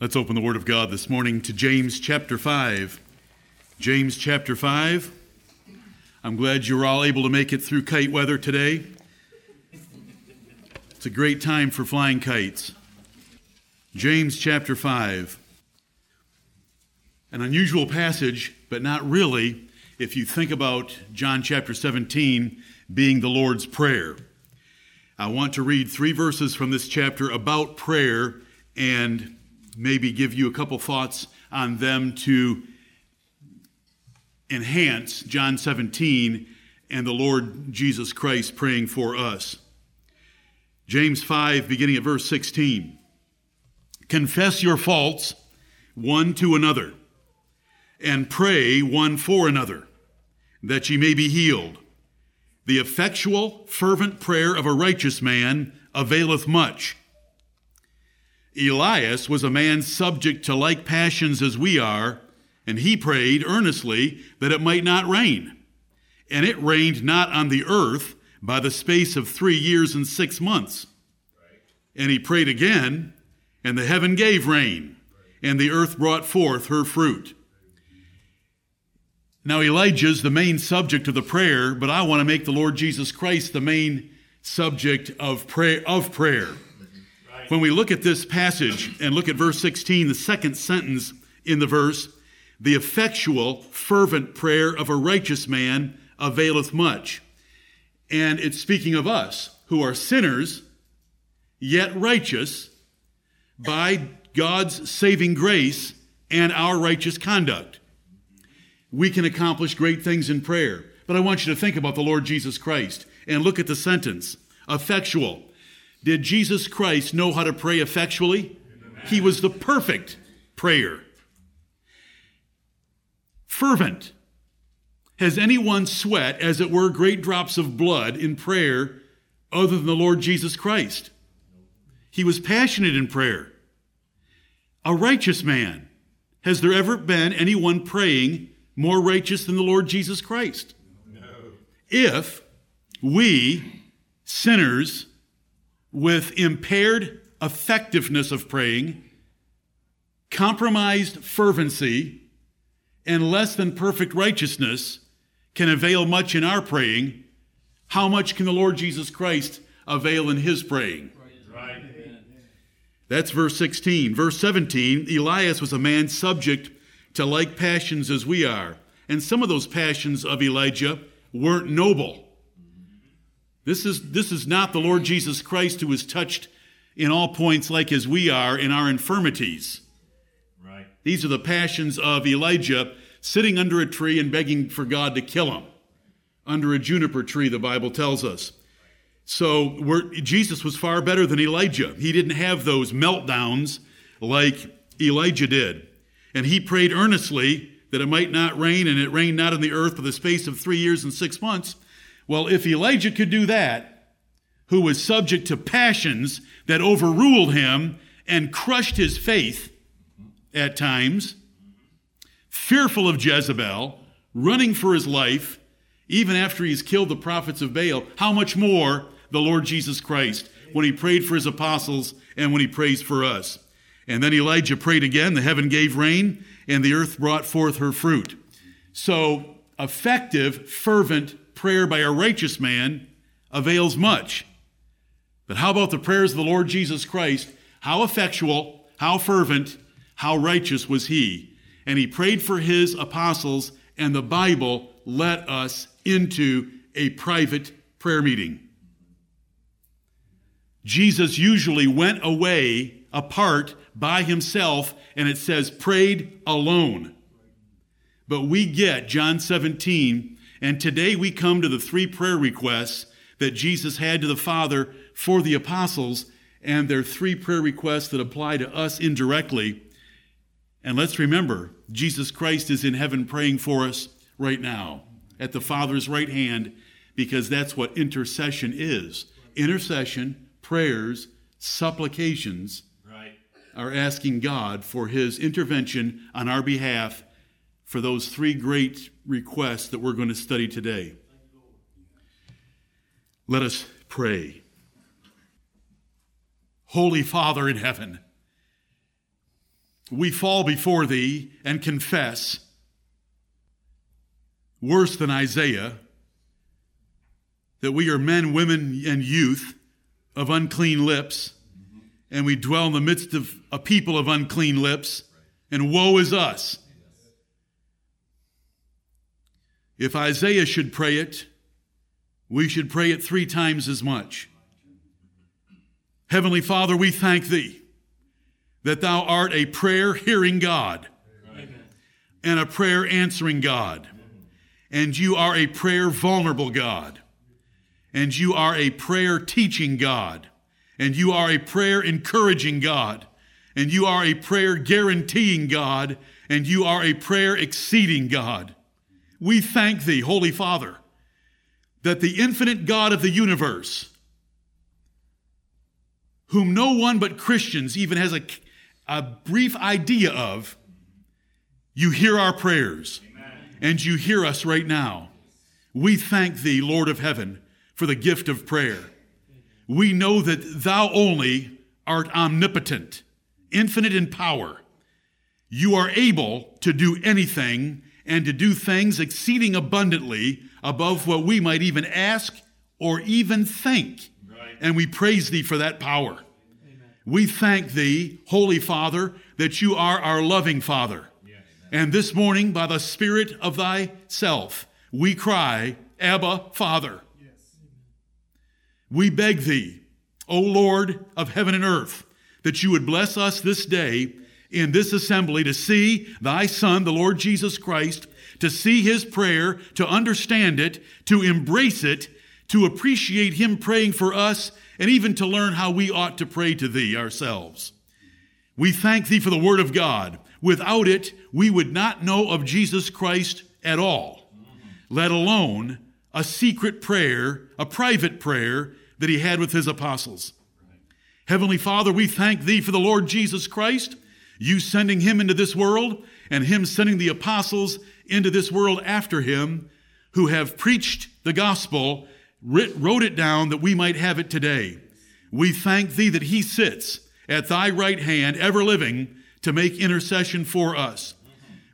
Let's open the Word of God this morning to James chapter 5. James chapter 5. I'm glad you're all able to make it through kite weather today. It's a great time for flying kites. James chapter 5. An unusual passage, but not really if you think about John chapter 17 being the Lord's Prayer. I want to read three verses from this chapter about prayer and maybe give you a couple thoughts on them to enhance John 17 and the Lord Jesus Christ praying for us. James 5, beginning at verse 16. Confess your faults one to another, and pray one for another, that ye may be healed. The effectual, fervent prayer of a righteous man availeth much. Elias was a man subject to like passions as we are, and he prayed earnestly that it might not rain. And it rained not on the earth by the space of three years and six months. And he prayed again, and the heaven gave rain, and the earth brought forth her fruit. Now, Elijah's the main subject of the prayer, but I want to make the Lord Jesus Christ the main subject of prayer. Of prayer. When we look at this passage and look at verse 16, the second sentence in the verse, the effectual, fervent prayer of a righteous man availeth much. And it's speaking of us who are sinners, yet righteous by God's saving grace and our righteous conduct. We can accomplish great things in prayer. But I want you to think about the Lord Jesus Christ and look at the sentence effectual. Did Jesus Christ know how to pray effectually? He was the perfect prayer. Fervent. Has anyone sweat, as it were, great drops of blood in prayer other than the Lord Jesus Christ? He was passionate in prayer. A righteous man. Has there ever been anyone praying more righteous than the Lord Jesus Christ? No. If we, sinners, with impaired effectiveness of praying, compromised fervency, and less than perfect righteousness can avail much in our praying, how much can the Lord Jesus Christ avail in his praying? Right. That's verse 16. Verse 17 Elias was a man subject to like passions as we are. And some of those passions of Elijah weren't noble. This is, this is not the Lord Jesus Christ who is touched in all points like as we are in our infirmities. Right. These are the passions of Elijah sitting under a tree and begging for God to kill him. Under a juniper tree, the Bible tells us. So Jesus was far better than Elijah. He didn't have those meltdowns like Elijah did. And he prayed earnestly that it might not rain, and it rained not on the earth for the space of three years and six months. Well, if Elijah could do that, who was subject to passions that overruled him and crushed his faith at times, fearful of Jezebel, running for his life, even after he's killed the prophets of Baal, how much more the Lord Jesus Christ when he prayed for his apostles and when he prays for us. And then Elijah prayed again, the heaven gave rain, and the earth brought forth her fruit. So, effective, fervent prayer by a righteous man avails much. But how about the prayers of the Lord Jesus Christ? How effectual, how fervent, how righteous was he? And he prayed for his apostles, and the Bible let us into a private prayer meeting. Jesus usually went away apart by himself, and it says prayed alone. But we get John 17 and today we come to the three prayer requests that Jesus had to the Father for the apostles, and they're three prayer requests that apply to us indirectly. And let's remember, Jesus Christ is in heaven praying for us right now at the Father's right hand because that's what intercession is. Intercession, prayers, supplications right. are asking God for his intervention on our behalf for those three great requests that we're going to study today. Let us pray. Holy Father in heaven, we fall before thee and confess, worse than Isaiah, that we are men, women, and youth of unclean lips, and we dwell in the midst of a people of unclean lips, and woe is us. If Isaiah should pray it, we should pray it three times as much. Heavenly Father, we thank Thee that Thou art a prayer hearing God Amen. and a prayer answering God, and you are a prayer vulnerable God, and you are a prayer teaching God, and you are a prayer encouraging God, and you are a prayer guaranteeing God, and you are a prayer exceeding God. We thank Thee, Holy Father, that the infinite God of the universe, whom no one but Christians even has a, a brief idea of, you hear our prayers Amen. and you hear us right now. We thank Thee, Lord of heaven, for the gift of prayer. We know that Thou only art omnipotent, infinite in power. You are able to do anything and to do things exceeding abundantly above what we might even ask or even think. Right. And we praise thee for that power. Amen. We thank thee, Holy Father, that you are our loving Father. Yes. And this morning, by the Spirit of thyself, we cry, Abba, Father. Yes. We beg thee, O Lord of heaven and earth, that you would bless us this day in this assembly to see thy Son, the Lord Jesus Christ, to see his prayer, to understand it, to embrace it, to appreciate him praying for us, and even to learn how we ought to pray to thee ourselves. We thank thee for the word of God. Without it, we would not know of Jesus Christ at all, let alone a secret prayer, a private prayer that he had with his apostles. Heavenly Father, we thank thee for the Lord Jesus Christ you sending him into this world and him sending the apostles into this world after him who have preached the gospel, wrote it down that we might have it today. We thank thee that he sits at thy right hand, ever living, to make intercession for us.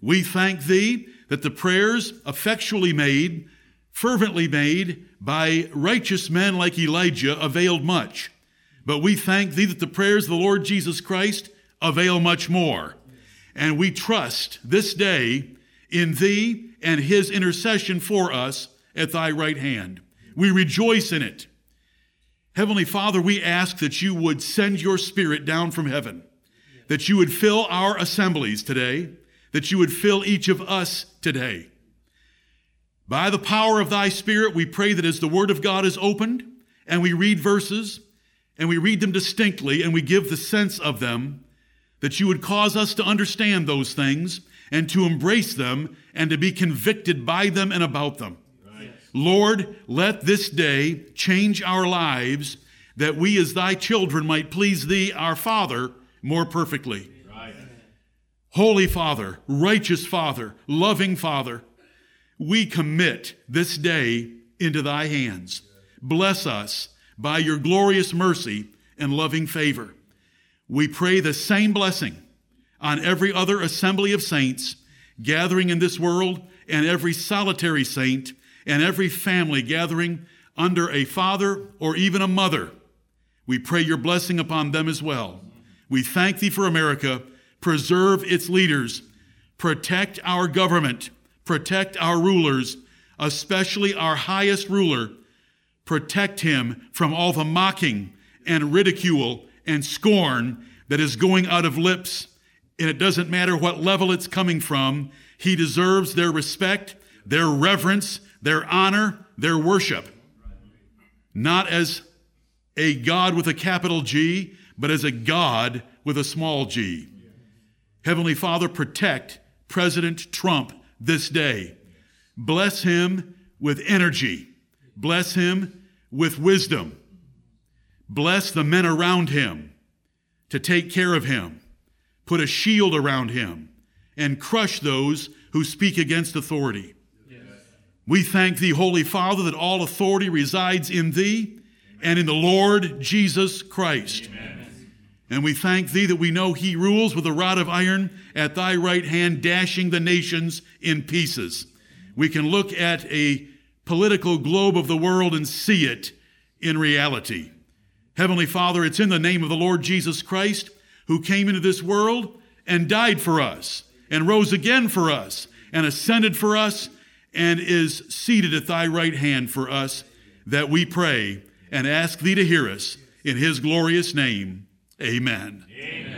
We thank thee that the prayers effectually made, fervently made by righteous men like Elijah availed much. But we thank thee that the prayers of the Lord Jesus Christ avail much more. And we trust this day in thee and his intercession for us at thy right hand. We rejoice in it. Heavenly Father, we ask that you would send your spirit down from heaven, that you would fill our assemblies today, that you would fill each of us today. By the power of thy spirit, we pray that as the word of God is opened and we read verses and we read them distinctly and we give the sense of them, that you would cause us to understand those things and to embrace them and to be convicted by them and about them. Right. Lord, let this day change our lives that we as thy children might please thee, our Father, more perfectly. Right. Holy Father, righteous Father, loving Father, we commit this day into thy hands. Bless us by your glorious mercy and loving favor. We pray the same blessing on every other assembly of saints gathering in this world and every solitary saint and every family gathering under a father or even a mother. We pray your blessing upon them as well. We thank thee for America. Preserve its leaders. Protect our government. Protect our rulers, especially our highest ruler. Protect him from all the mocking and ridicule and scorn that is going out of lips, and it doesn't matter what level it's coming from, he deserves their respect, their reverence, their honor, their worship. Not as a God with a capital G, but as a God with a small g. Heavenly Father, protect President Trump this day. Bless him with energy. Bless him with wisdom. Bless the men around him to take care of him. Put a shield around him and crush those who speak against authority. Yes. We thank thee, Holy Father, that all authority resides in thee and in the Lord Jesus Christ. Amen. And we thank thee that we know he rules with a rod of iron at thy right hand, dashing the nations in pieces. We can look at a political globe of the world and see it in reality. Heavenly Father, it's in the name of the Lord Jesus Christ who came into this world and died for us and rose again for us and ascended for us and is seated at thy right hand for us that we pray and ask thee to hear us in his glorious name. Amen. Amen.